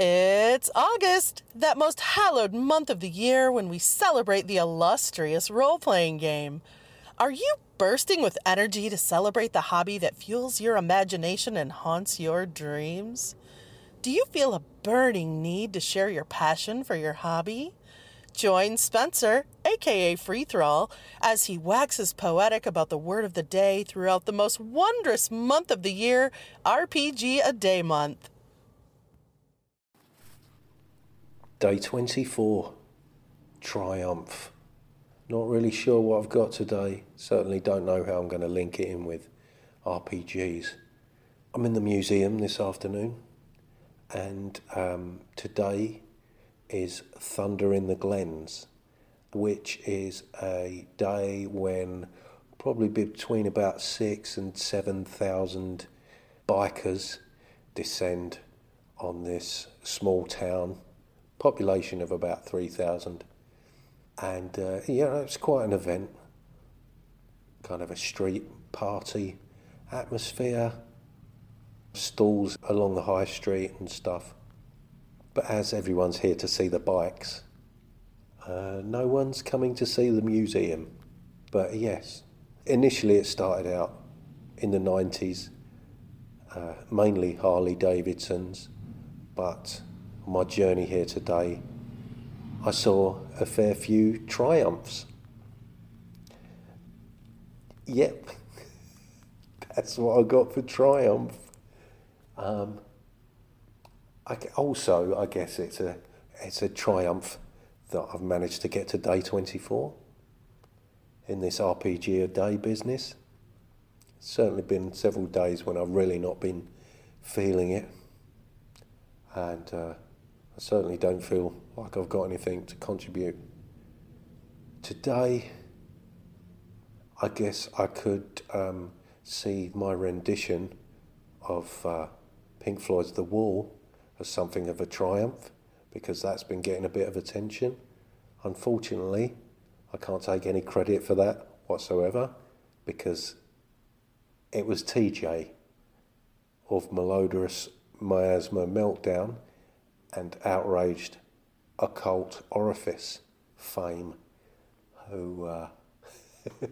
It's August, that most hallowed month of the year when we celebrate the illustrious role playing game. Are you bursting with energy to celebrate the hobby that fuels your imagination and haunts your dreams? Do you feel a burning need to share your passion for your hobby? Join Spencer, aka Free Thrall, as he waxes poetic about the word of the day throughout the most wondrous month of the year, RPG a Day Month. Day 24 Triumph. Not really sure what I've got today. Certainly don't know how I'm going to link it in with RPGs. I'm in the museum this afternoon, and um, today is Thunder in the Glens, which is a day when probably between about six and seven thousand bikers descend on this small town population of about 3,000. And uh, yeah, it's quite an event, kind of a street party atmosphere, stalls along the high street and stuff. But as everyone's here to see the bikes, uh, no one's coming to see the museum. But yes, initially it started out in the 90s, uh, mainly Harley Davidsons, but my journey here today, I saw a fair few triumphs. Yep, that's what I got for triumph. Um, I, also, I guess it's a it's a triumph that I've managed to get to day 24 in this RPG a day business. It's certainly been several days when I've really not been feeling it. And uh, I certainly don't feel like I've got anything to contribute. Today, I guess I could um, see my rendition of uh, Pink Floyd's The Wall as something of a triumph because that's been getting a bit of attention. Unfortunately, I can't take any credit for that whatsoever because it was TJ of Melodious Miasma Meltdown and outraged occult orifice fame who uh,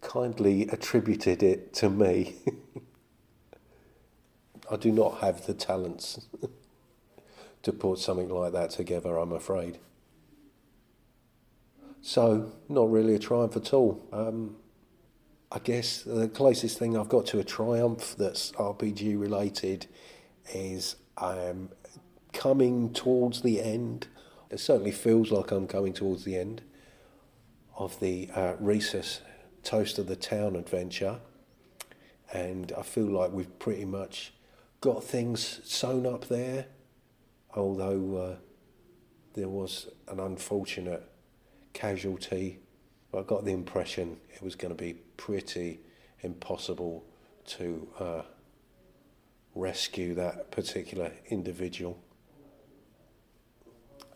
kindly attributed it to me. I do not have the talents to put something like that together, I'm afraid. So, not really a triumph at all. Um, I guess the closest thing I've got to a triumph that's RPG related is I'm coming towards the end. It certainly feels like I'm coming towards the end of the uh, Rhesus Toast of the Town adventure. And I feel like we've pretty much got things sewn up there, although uh, there was an unfortunate casualty. I got the impression it was going to be pretty impossible to uh, rescue that particular individual.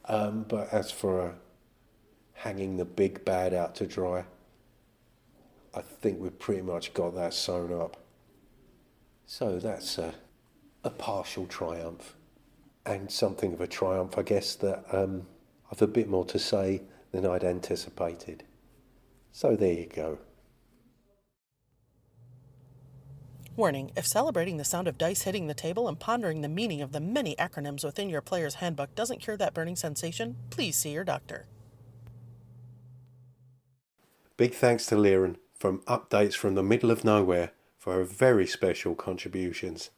Um, but as for uh, hanging the big bad out to dry, I think we've pretty much got that sewn up. So that's a, a partial triumph and something of a triumph, I guess, that um, I've a bit more to say than I'd anticipated. So there you go. Warning if celebrating the sound of dice hitting the table and pondering the meaning of the many acronyms within your player's handbook doesn't cure that burning sensation, please see your doctor. Big thanks to Lieren from Updates from the Middle of Nowhere for her very special contributions.